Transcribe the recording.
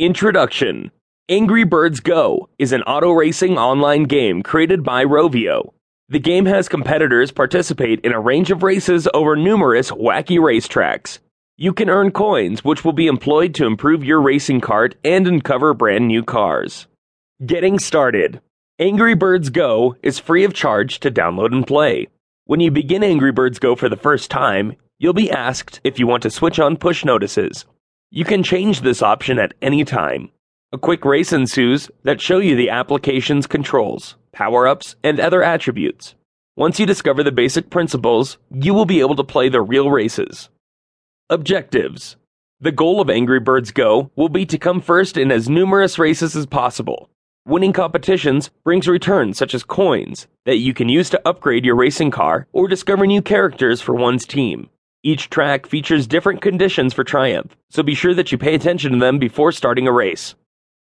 Introduction Angry Birds Go is an auto racing online game created by Rovio. The game has competitors participate in a range of races over numerous wacky racetracks. You can earn coins, which will be employed to improve your racing cart and uncover brand new cars. Getting started Angry Birds Go is free of charge to download and play. When you begin Angry Birds Go for the first time, you'll be asked if you want to switch on push notices. You can change this option at any time. A quick race ensues that show you the application's controls, power ups, and other attributes. Once you discover the basic principles, you will be able to play the real races. Objectives The goal of Angry Birds Go will be to come first in as numerous races as possible. Winning competitions brings returns such as coins that you can use to upgrade your racing car or discover new characters for one's team. Each track features different conditions for triumph, so be sure that you pay attention to them before starting a race.